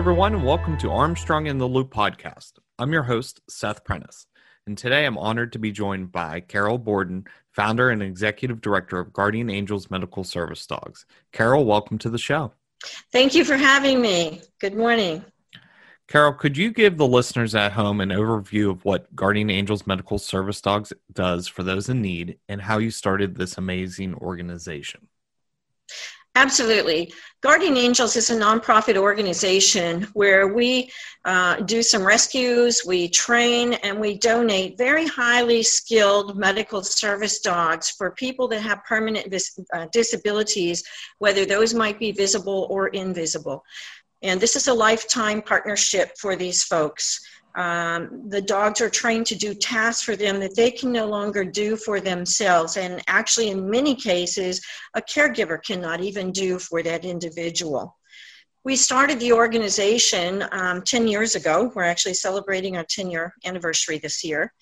Everyone, and welcome to Armstrong in the Loop podcast. I'm your host, Seth Prentice, and today I'm honored to be joined by Carol Borden, founder and executive director of Guardian Angels Medical Service Dogs. Carol, welcome to the show. Thank you for having me. Good morning. Carol, could you give the listeners at home an overview of what Guardian Angels Medical Service Dogs does for those in need and how you started this amazing organization? Absolutely. Guardian Angels is a nonprofit organization where we uh, do some rescues, we train, and we donate very highly skilled medical service dogs for people that have permanent vis- uh, disabilities, whether those might be visible or invisible. And this is a lifetime partnership for these folks. Um, the dogs are trained to do tasks for them that they can no longer do for themselves. And actually, in many cases, a caregiver cannot even do for that individual. We started the organization um, 10 years ago. We're actually celebrating our 10 year anniversary this year.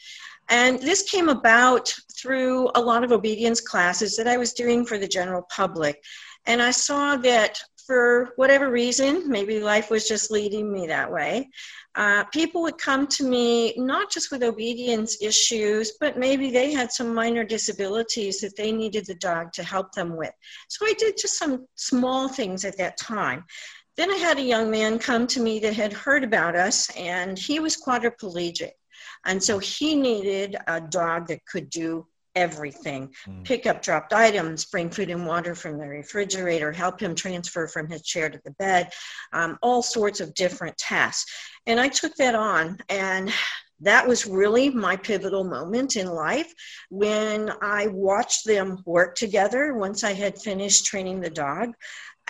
And this came about through a lot of obedience classes that I was doing for the general public. And I saw that for whatever reason, maybe life was just leading me that way, uh, people would come to me not just with obedience issues, but maybe they had some minor disabilities that they needed the dog to help them with. So I did just some small things at that time. Then I had a young man come to me that had heard about us, and he was quadriplegic. And so he needed a dog that could do everything mm. pick up dropped items bring food and water from the refrigerator help him transfer from his chair to the bed um, all sorts of different tasks and i took that on and that was really my pivotal moment in life when i watched them work together once i had finished training the dog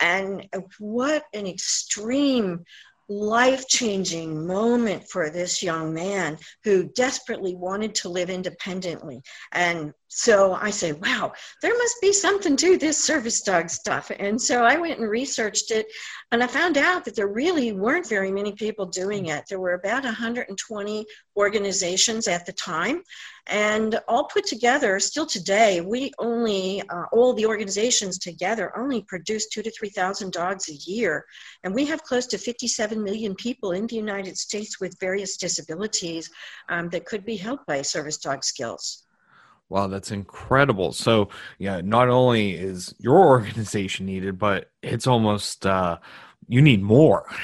and what an extreme life changing moment for this young man who desperately wanted to live independently. And so I say, wow, there must be something to this service dog stuff. And so I went and researched it, and I found out that there really weren't very many people doing it. There were about 120 organizations at the time, and all put together, still today, we only, uh, all the organizations together only produce two to 3,000 dogs a year. And we have close to 57 million people in the United States with various disabilities um, that could be helped by service dog skills. Wow, that's incredible. So, yeah, not only is your organization needed, but it's almost uh, you need more.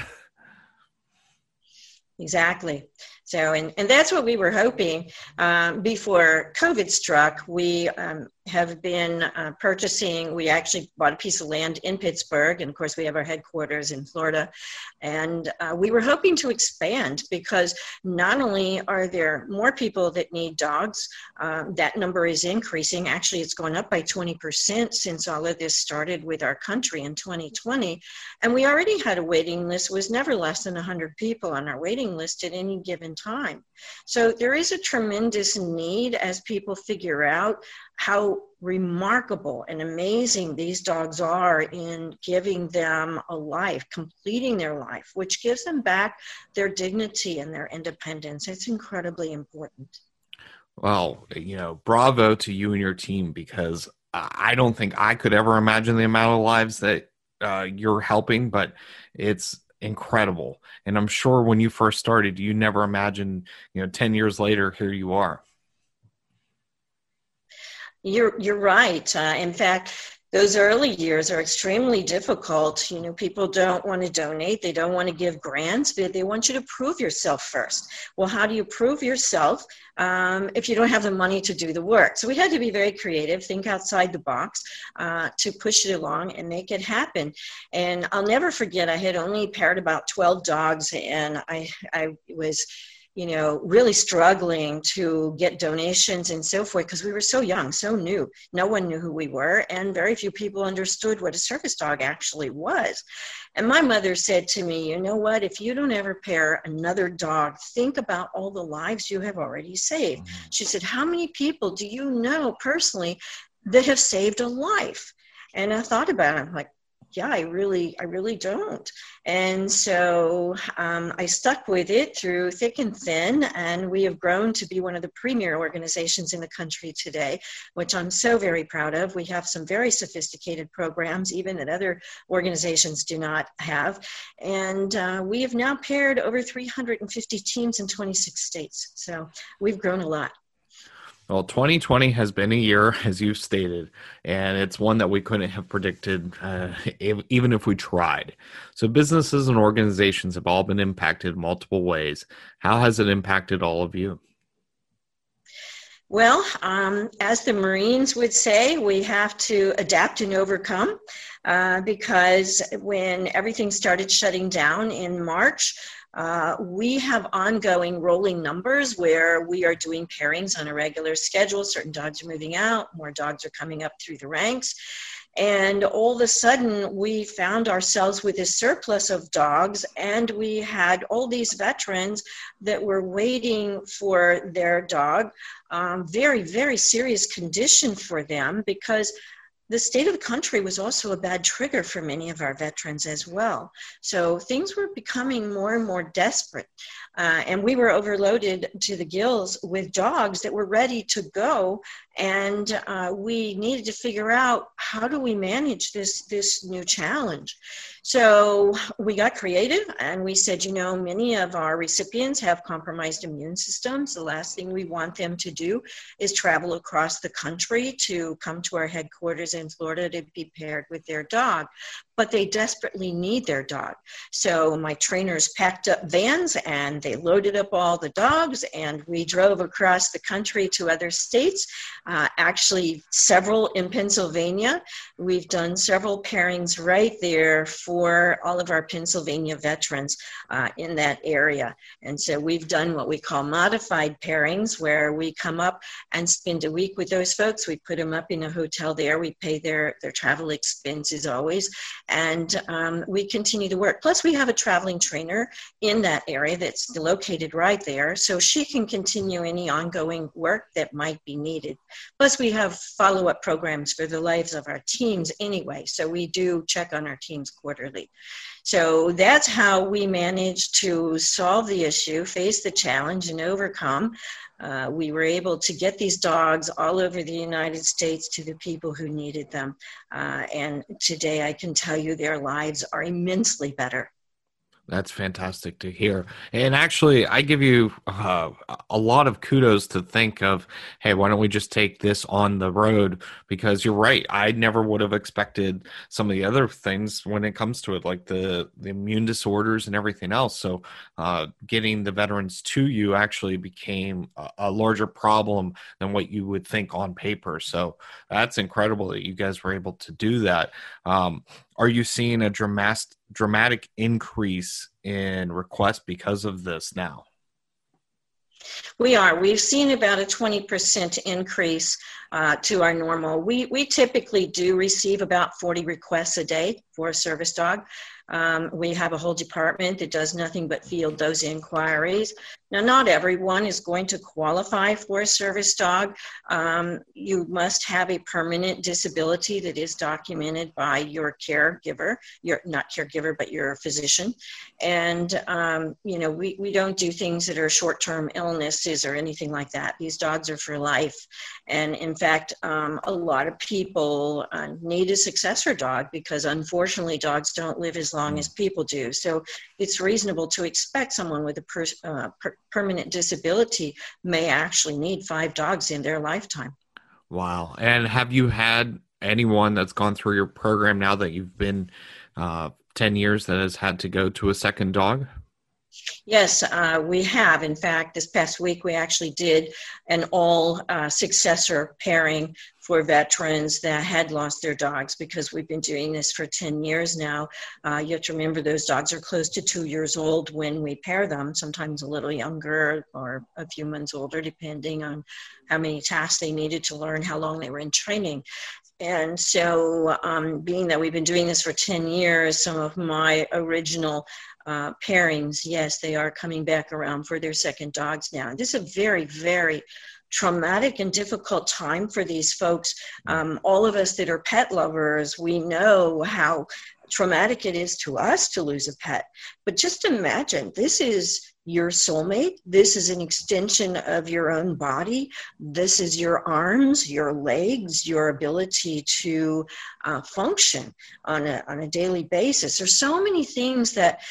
Exactly. So, and, and that's what we were hoping um, before COVID struck. We um, have been uh, purchasing, we actually bought a piece of land in Pittsburgh, and of course, we have our headquarters in Florida. And uh, we were hoping to expand because not only are there more people that need dogs, um, that number is increasing. Actually, it's gone up by 20% since all of this started with our country in 2020. And we already had a waiting list, was never less than 100 people on our waiting list at any given time. So there is a tremendous need as people figure out how remarkable and amazing these dogs are in giving them a life, completing their life, which gives them back their dignity and their independence. It's incredibly important. Well, you know, bravo to you and your team because I don't think I could ever imagine the amount of lives that uh, you're helping, but it's incredible. And I'm sure when you first started, you never imagined, you know, 10 years later, here you are. You're, you're right. Uh, in fact, those early years are extremely difficult. You know, people don't want to donate, they don't want to give grants, but they want you to prove yourself first. Well, how do you prove yourself um, if you don't have the money to do the work? So we had to be very creative, think outside the box uh, to push it along and make it happen. And I'll never forget, I had only paired about 12 dogs, and I, I was you know, really struggling to get donations and so forth because we were so young, so new. No one knew who we were, and very few people understood what a service dog actually was. And my mother said to me, You know what? If you don't ever pair another dog, think about all the lives you have already saved. Mm-hmm. She said, How many people do you know personally that have saved a life? And I thought about it. I'm like, yeah, I really, I really don't. And so um, I stuck with it through thick and thin, and we have grown to be one of the premier organizations in the country today, which I'm so very proud of. We have some very sophisticated programs, even that other organizations do not have. And uh, we have now paired over 350 teams in 26 states. So we've grown a lot. Well, 2020 has been a year, as you've stated, and it's one that we couldn't have predicted, uh, even if we tried. So, businesses and organizations have all been impacted multiple ways. How has it impacted all of you? Well, um, as the Marines would say, we have to adapt and overcome uh, because when everything started shutting down in March, uh, we have ongoing rolling numbers where we are doing pairings on a regular schedule. Certain dogs are moving out, more dogs are coming up through the ranks. And all of a sudden, we found ourselves with a surplus of dogs, and we had all these veterans that were waiting for their dog. Um, very, very serious condition for them because the state of the country was also a bad trigger for many of our veterans as well. So things were becoming more and more desperate. Uh, and we were overloaded to the gills with dogs that were ready to go. And uh, we needed to figure out how do we manage this, this new challenge. So we got creative and we said, you know, many of our recipients have compromised immune systems. The last thing we want them to do is travel across the country to come to our headquarters in Florida to be paired with their dog but they desperately need their dog. So my trainers packed up vans and they loaded up all the dogs, and we drove across the country to other states, uh, actually, several in Pennsylvania. We've done several pairings right there for all of our Pennsylvania veterans uh, in that area. And so we've done what we call modified pairings, where we come up and spend a week with those folks. We put them up in a hotel there, we pay their, their travel expenses always and um, we continue to work. Plus, we have a traveling trainer in that area that's located right there, so she can continue any ongoing work that might be needed. Plus, we have follow up programs for the lives of our teams anyway, so we do check on our teams quarterly. So that's how we managed to solve the issue, face the challenge, and overcome. Uh, we were able to get these dogs all over the United States to the people who needed them. Uh, and today I can tell you their lives are immensely better. That's fantastic to hear. And actually, I give you uh, a lot of kudos to think of, hey, why don't we just take this on the road? Because you're right. I never would have expected some of the other things when it comes to it, like the, the immune disorders and everything else. So, uh, getting the veterans to you actually became a, a, larger problem than what you would think on paper. So, that's incredible that you guys were able to do that. Um, are you seeing a dramatic dramatic increase in requests because of this now? We are. We've seen about a 20% increase uh, to our normal. We, we typically do receive about 40 requests a day for a service dog. Um, we have a whole department that does nothing but field those inquiries. Now, not everyone is going to qualify for a service dog. Um, you must have a permanent disability that is documented by your caregiver, your not caregiver, but your physician. And um, you know, we, we don't do things that are short-term illnesses or anything like that. These dogs are for life. And in fact, um, a lot of people uh, need a successor dog because unfortunately, dogs don't live as long as people do. So it's reasonable to expect someone with a per, uh, per, permanent disability may actually need five dogs in their lifetime. Wow. And have you had anyone that's gone through your program now that you've been uh, 10 years that has had to go to a second dog? Yes, uh, we have. In fact, this past week we actually did an all uh, successor pairing for veterans that had lost their dogs because we've been doing this for 10 years now. Uh, you have to remember those dogs are close to two years old when we pair them, sometimes a little younger or a few months older, depending on how many tasks they needed to learn, how long they were in training. And so, um, being that we've been doing this for 10 years, some of my original uh, pairings, yes, they are coming back around for their second dogs now. This is a very, very traumatic and difficult time for these folks. Um, all of us that are pet lovers, we know how traumatic it is to us to lose a pet. But just imagine this is your soulmate. This is an extension of your own body. This is your arms, your legs, your ability to uh, function on a, on a daily basis. There's so many things that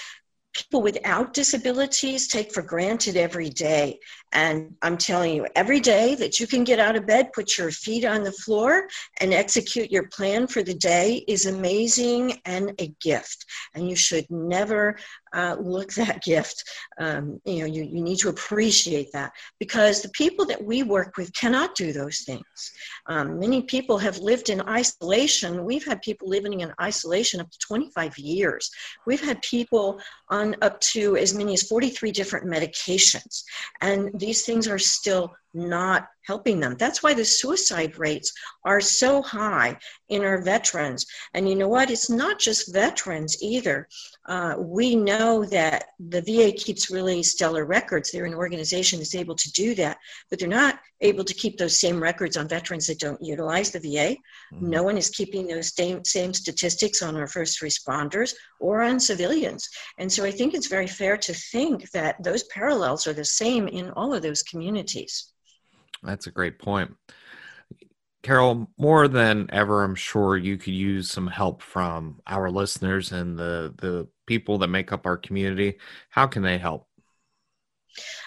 people without disabilities take for granted every day. And I'm telling you, every day that you can get out of bed, put your feet on the floor, and execute your plan for the day is amazing and a gift. And you should never uh, look that gift. Um, you know, you, you need to appreciate that because the people that we work with cannot do those things. Um, many people have lived in isolation. We've had people living in isolation up to 25 years. We've had people on up to as many as 43 different medications. And these things are still not helping them. That's why the suicide rates are so high in our veterans. And you know what? It's not just veterans either. Uh, we know that the VA keeps really stellar records. They're an organization that's able to do that, but they're not able to keep those same records on veterans that don't utilize the VA. Mm-hmm. No one is keeping those same, same statistics on our first responders or on civilians. And so I think it's very fair to think that those parallels are the same in all of those communities. That's a great point. Carol, more than ever, I'm sure you could use some help from our listeners and the, the people that make up our community. How can they help?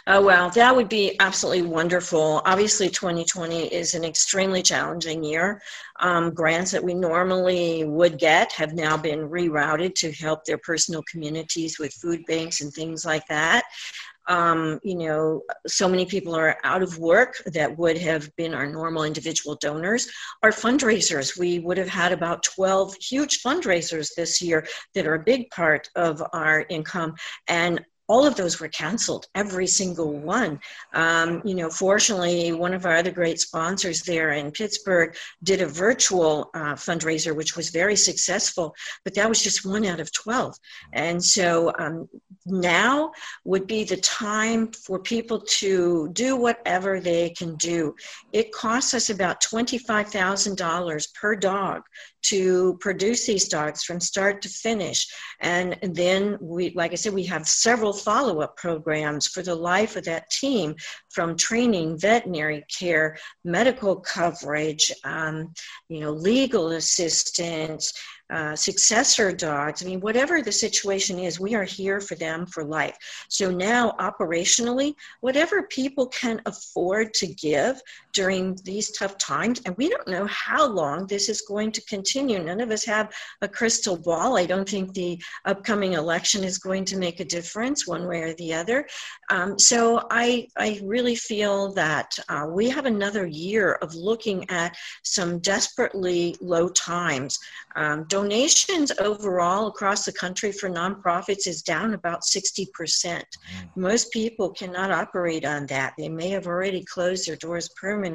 Oh, well, that would be absolutely wonderful. Obviously, 2020 is an extremely challenging year. Um, grants that we normally would get have now been rerouted to help their personal communities with food banks and things like that. Um, you know, so many people are out of work that would have been our normal individual donors. Our fundraisers, we would have had about 12 huge fundraisers this year that are a big part of our income. And all of those were canceled, every single one. Um, you know, fortunately, one of our other great sponsors there in Pittsburgh did a virtual uh, fundraiser, which was very successful, but that was just one out of 12. And so um, now would be the time for people to do whatever they can do. It costs us about $25,000 per dog to produce these dogs from start to finish. And then we, like I said, we have several follow-up programs for the life of that team from training, veterinary care, medical coverage, um, you know, legal assistance, uh, successor dogs. I mean, whatever the situation is, we are here for them for life. So now, operationally, whatever people can afford to give during these tough times, and we don't know how long this is going to continue. None of us have a crystal ball. I don't think the upcoming election is going to make a difference one way or the other. Um, so I, I really feel that uh, we have another year of looking at some desperately low times. Um, donations overall across the country for nonprofits is down about 60%. Mm. Most people cannot operate on that. They may have already closed their doors permanently.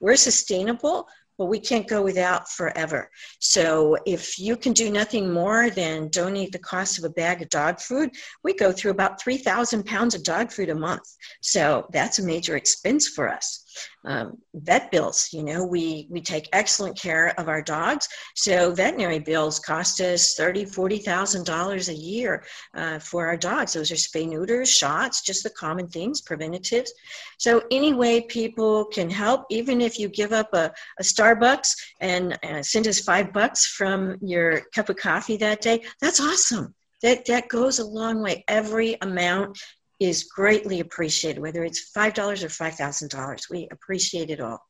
We're sustainable, but we can't go without forever. So if you can do nothing more than donate the cost of a bag of dog food, we go through about 3,000 pounds of dog food a month. So that's a major expense for us um, vet bills. You know, we, we take excellent care of our dogs. So veterinary bills cost us thirty, forty thousand dollars a year uh, for our dogs. Those are spay neuters, shots, just the common things, preventatives. So any way people can help, even if you give up a, a Starbucks and uh, send us five bucks from your cup of coffee that day, that's awesome. That, that goes a long way. Every amount is greatly appreciated, whether it's $5 or $5,000. We appreciate it all.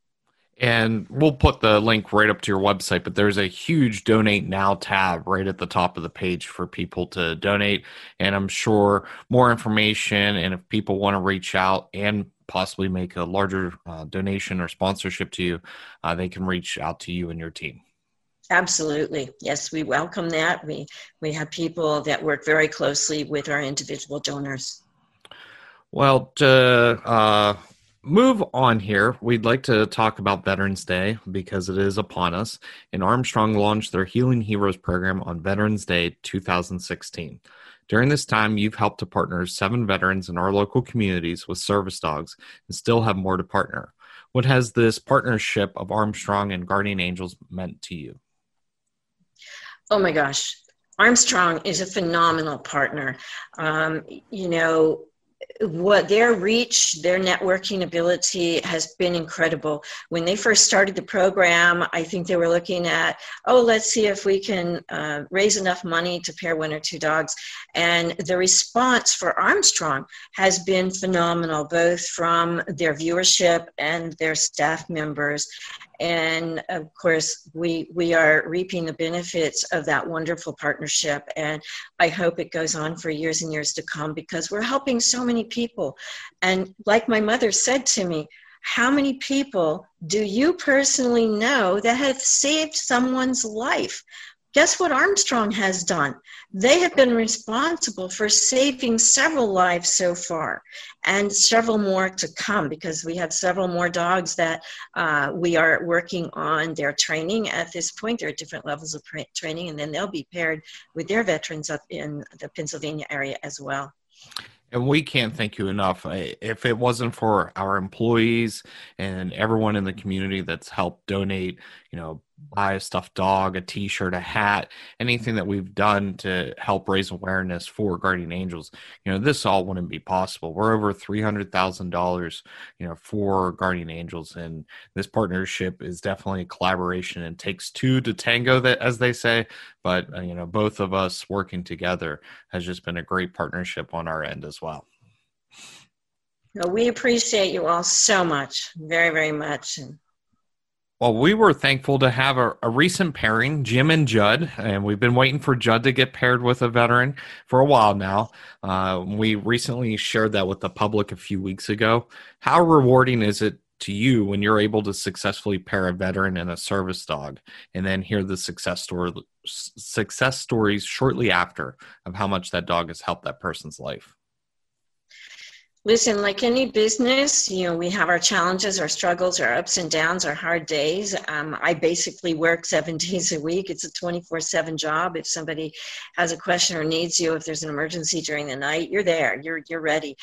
And we'll put the link right up to your website, but there's a huge donate now tab right at the top of the page for people to donate. And I'm sure more information and if people want to reach out and possibly make a larger uh, donation or sponsorship to you, uh, they can reach out to you and your team. Absolutely. Yes, we welcome that. We we have people that work very closely with our individual donors. Well, to uh, move on here, we'd like to talk about Veterans Day because it is upon us. And Armstrong launched their Healing Heroes program on Veterans Day 2016. During this time, you've helped to partner seven veterans in our local communities with service dogs and still have more to partner. What has this partnership of Armstrong and Guardian Angels meant to you? Oh my gosh. Armstrong is a phenomenal partner. Um, you know, what their reach, their networking ability has been incredible. When they first started the program, I think they were looking at, oh, let's see if we can uh, raise enough money to pair one or two dogs. And the response for Armstrong has been phenomenal, both from their viewership and their staff members and of course we we are reaping the benefits of that wonderful partnership and i hope it goes on for years and years to come because we're helping so many people and like my mother said to me how many people do you personally know that have saved someone's life Guess what Armstrong has done? They have been responsible for saving several lives so far and several more to come because we have several more dogs that uh, we are working on their training at this point. There are different levels of training, and then they'll be paired with their veterans up in the Pennsylvania area as well. And we can't thank you enough. If it wasn't for our employees and everyone in the community that's helped donate, you know, buy a stuffed dog, a t-shirt, a hat, anything that we've done to help raise awareness for Guardian Angels, you know, this all wouldn't be possible. We're over $300,000, you know, for Guardian Angels and this partnership is definitely a collaboration and takes two to tango that as they say, but uh, you know, both of us working together has just been a great partnership on our end as well. Well, we appreciate you all so much, very, very much. And well, we were thankful to have a, a, recent pairing, Jim and Judd, and we've been waiting for Judd to get paired with a veteran for a while now. Uh, we recently shared that with the public a few weeks ago. How rewarding is it to you when you're able to successfully pair a veteran and a service dog, and then hear the success story, success stories shortly after of how much that dog has helped that person's life? Listen, like any business, you know, we have our challenges, our struggles, our ups and downs, our hard days. Um, I basically work seven days a week. It's a 24 7 job. If somebody has a question or needs you, if there's an emergency during the night, you're there, you're, you're ready.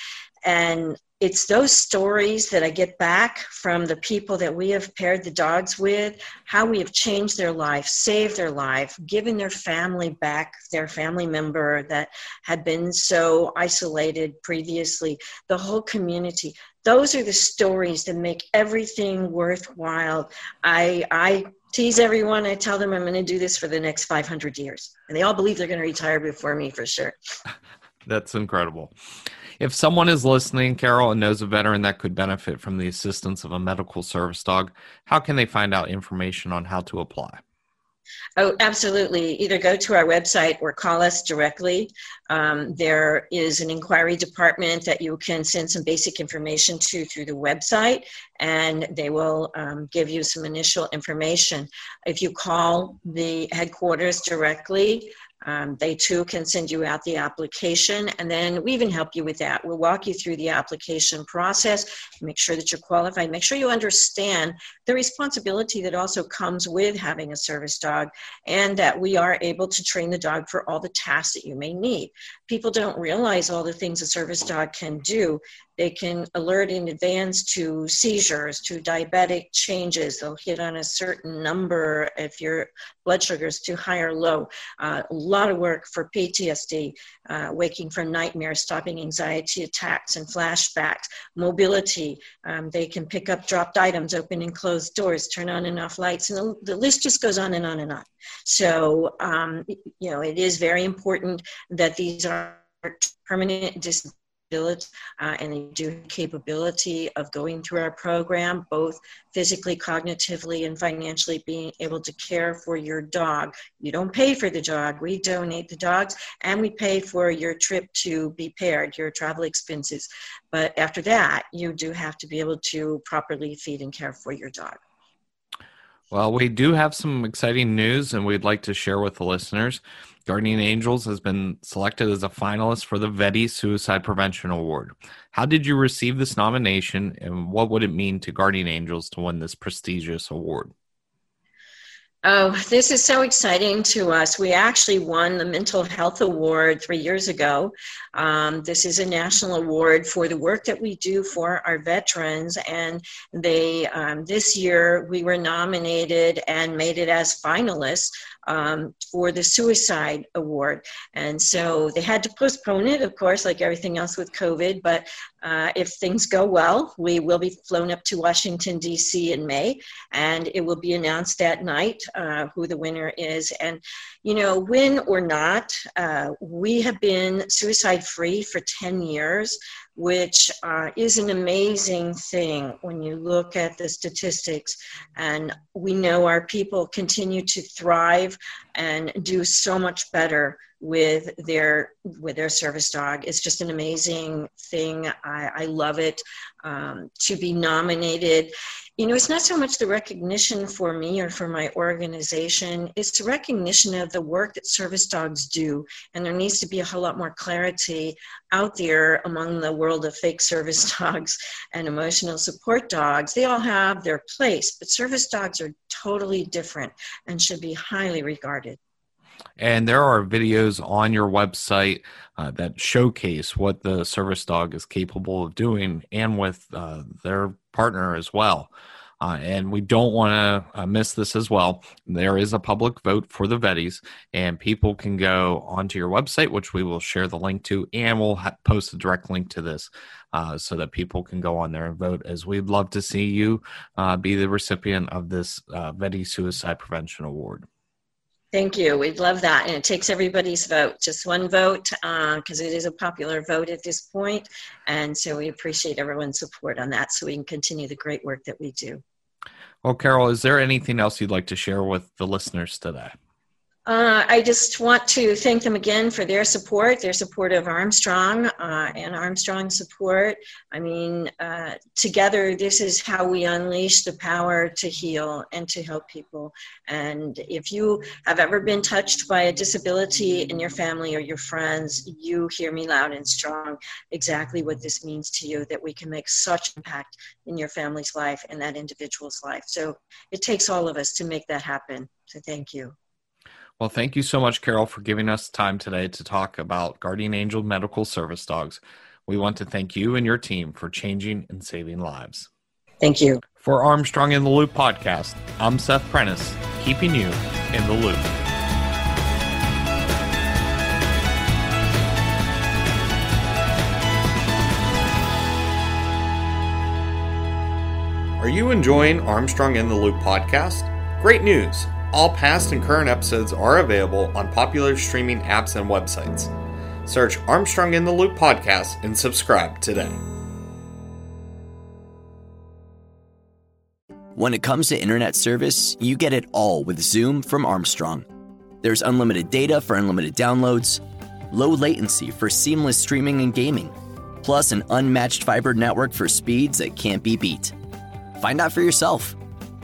And it's those stories that I get back from the people that we have paired the dogs with, how we have changed their life, saved their life, given their family back their family member that had been so isolated previously, the whole community. Those are the stories that make everything worthwhile. I, I tease everyone. I tell them I'm going to do this for the next 500 years. And they all believe they're going to retire before me for sure. That's incredible. If someone is listening, Carol, and knows a veteran that could benefit from the assistance of a medical service dog, how can they find out information on how to apply? Oh, absolutely. Either go to our website or call us directly. Um, there is an inquiry department that you can send some basic information to through the website, and they will um, give you some initial information. If you call the headquarters directly, um, they too can send you out the application, and then we even help you with that. We'll walk you through the application process, make sure that you're qualified, make sure you understand the responsibility that also comes with having a service dog, and that we are able to train the dog for all the tasks that you may need. People don't realize all the things a service dog can do. They can alert in advance to seizures, to diabetic changes. They'll hit on a certain number if your blood sugar is too high or low. Uh, a lot of work for PTSD, uh, waking from nightmares, stopping anxiety attacks and flashbacks, mobility. Um, they can pick up dropped items, open and close doors, turn on and off lights, and the, the list just goes on and on and on. So, um, you know, it is very important that these are permanent disabilities uh, and they do capability of going through our program, both physically, cognitively, and financially being able to care for your dog. You don't pay for the dog, we donate the dogs, and we pay for your trip to be paired, your travel expenses. But after that, you do have to be able to properly feed and care for your dog. Well, we do have some exciting news, and we'd like to share with the listeners. Guardian Angels has been selected as a finalist for the VETI Suicide Prevention Award. How did you receive this nomination, and what would it mean to Guardian Angels to win this prestigious award? Oh, this is so exciting to us. We actually won the Mental Health Award three years ago. Um, this is a national award for the work that we do for our veterans, and they um, this year we were nominated and made it as finalists um, for the suicide award. And so they had to postpone it, of course, like everything else with COVID. But uh, if things go well, we will be flown up to Washington, D.C. in May, and it will be announced that night uh, who the winner is. And, you know, win or not, uh, we have been suicide free for 10 years which uh, is an amazing thing when you look at the statistics. And we know our people continue to thrive and do so much better with their with their service dog. It's just an amazing thing. I, I love it um, to be nominated you know, it's not so much the recognition for me or for my organization, it's the recognition of the work that service dogs do. And there needs to be a whole lot more clarity out there among the world of fake service dogs and emotional support dogs. They all have their place, but service dogs are totally different and should be highly regarded. And there are videos on your website uh, that showcase what the service dog is capable of doing and with uh, their partner as well. Uh, and we don't want to uh, miss this as well. There is a public vote for the VETIs, and people can go onto your website, which we will share the link to, and we'll ha- post a direct link to this uh, so that people can go on there and vote. As we'd love to see you uh, be the recipient of this VETI Suicide Prevention Award. Thank you. We'd love that. And it takes everybody's vote, just one vote, because uh, it is a popular vote at this point. And so we appreciate everyone's support on that so we can continue the great work that we do. Well, Carol, is there anything else you'd like to share with the listeners today? Uh, I just want to thank them again for their support, their support of Armstrong uh, and Armstrong support. I mean, uh, together, this is how we unleash the power to heal and to help people. And if you have ever been touched by a disability in your family or your friends, you hear me loud and strong exactly what this means to you that we can make such impact in your family's life and that individual's life. So it takes all of us to make that happen. So thank you. Well, thank you so much, Carol, for giving us time today to talk about Guardian Angel Medical Service Dogs. We want to thank you and your team for changing and saving lives. Thank you. For Armstrong in the Loop podcast, I'm Seth Prentice, keeping you in the loop. Are you enjoying Armstrong in the Loop podcast? Great news! All past and current episodes are available on popular streaming apps and websites. Search Armstrong in the Loop podcast and subscribe today. When it comes to internet service, you get it all with Zoom from Armstrong. There's unlimited data for unlimited downloads, low latency for seamless streaming and gaming, plus an unmatched fiber network for speeds that can't be beat. Find out for yourself.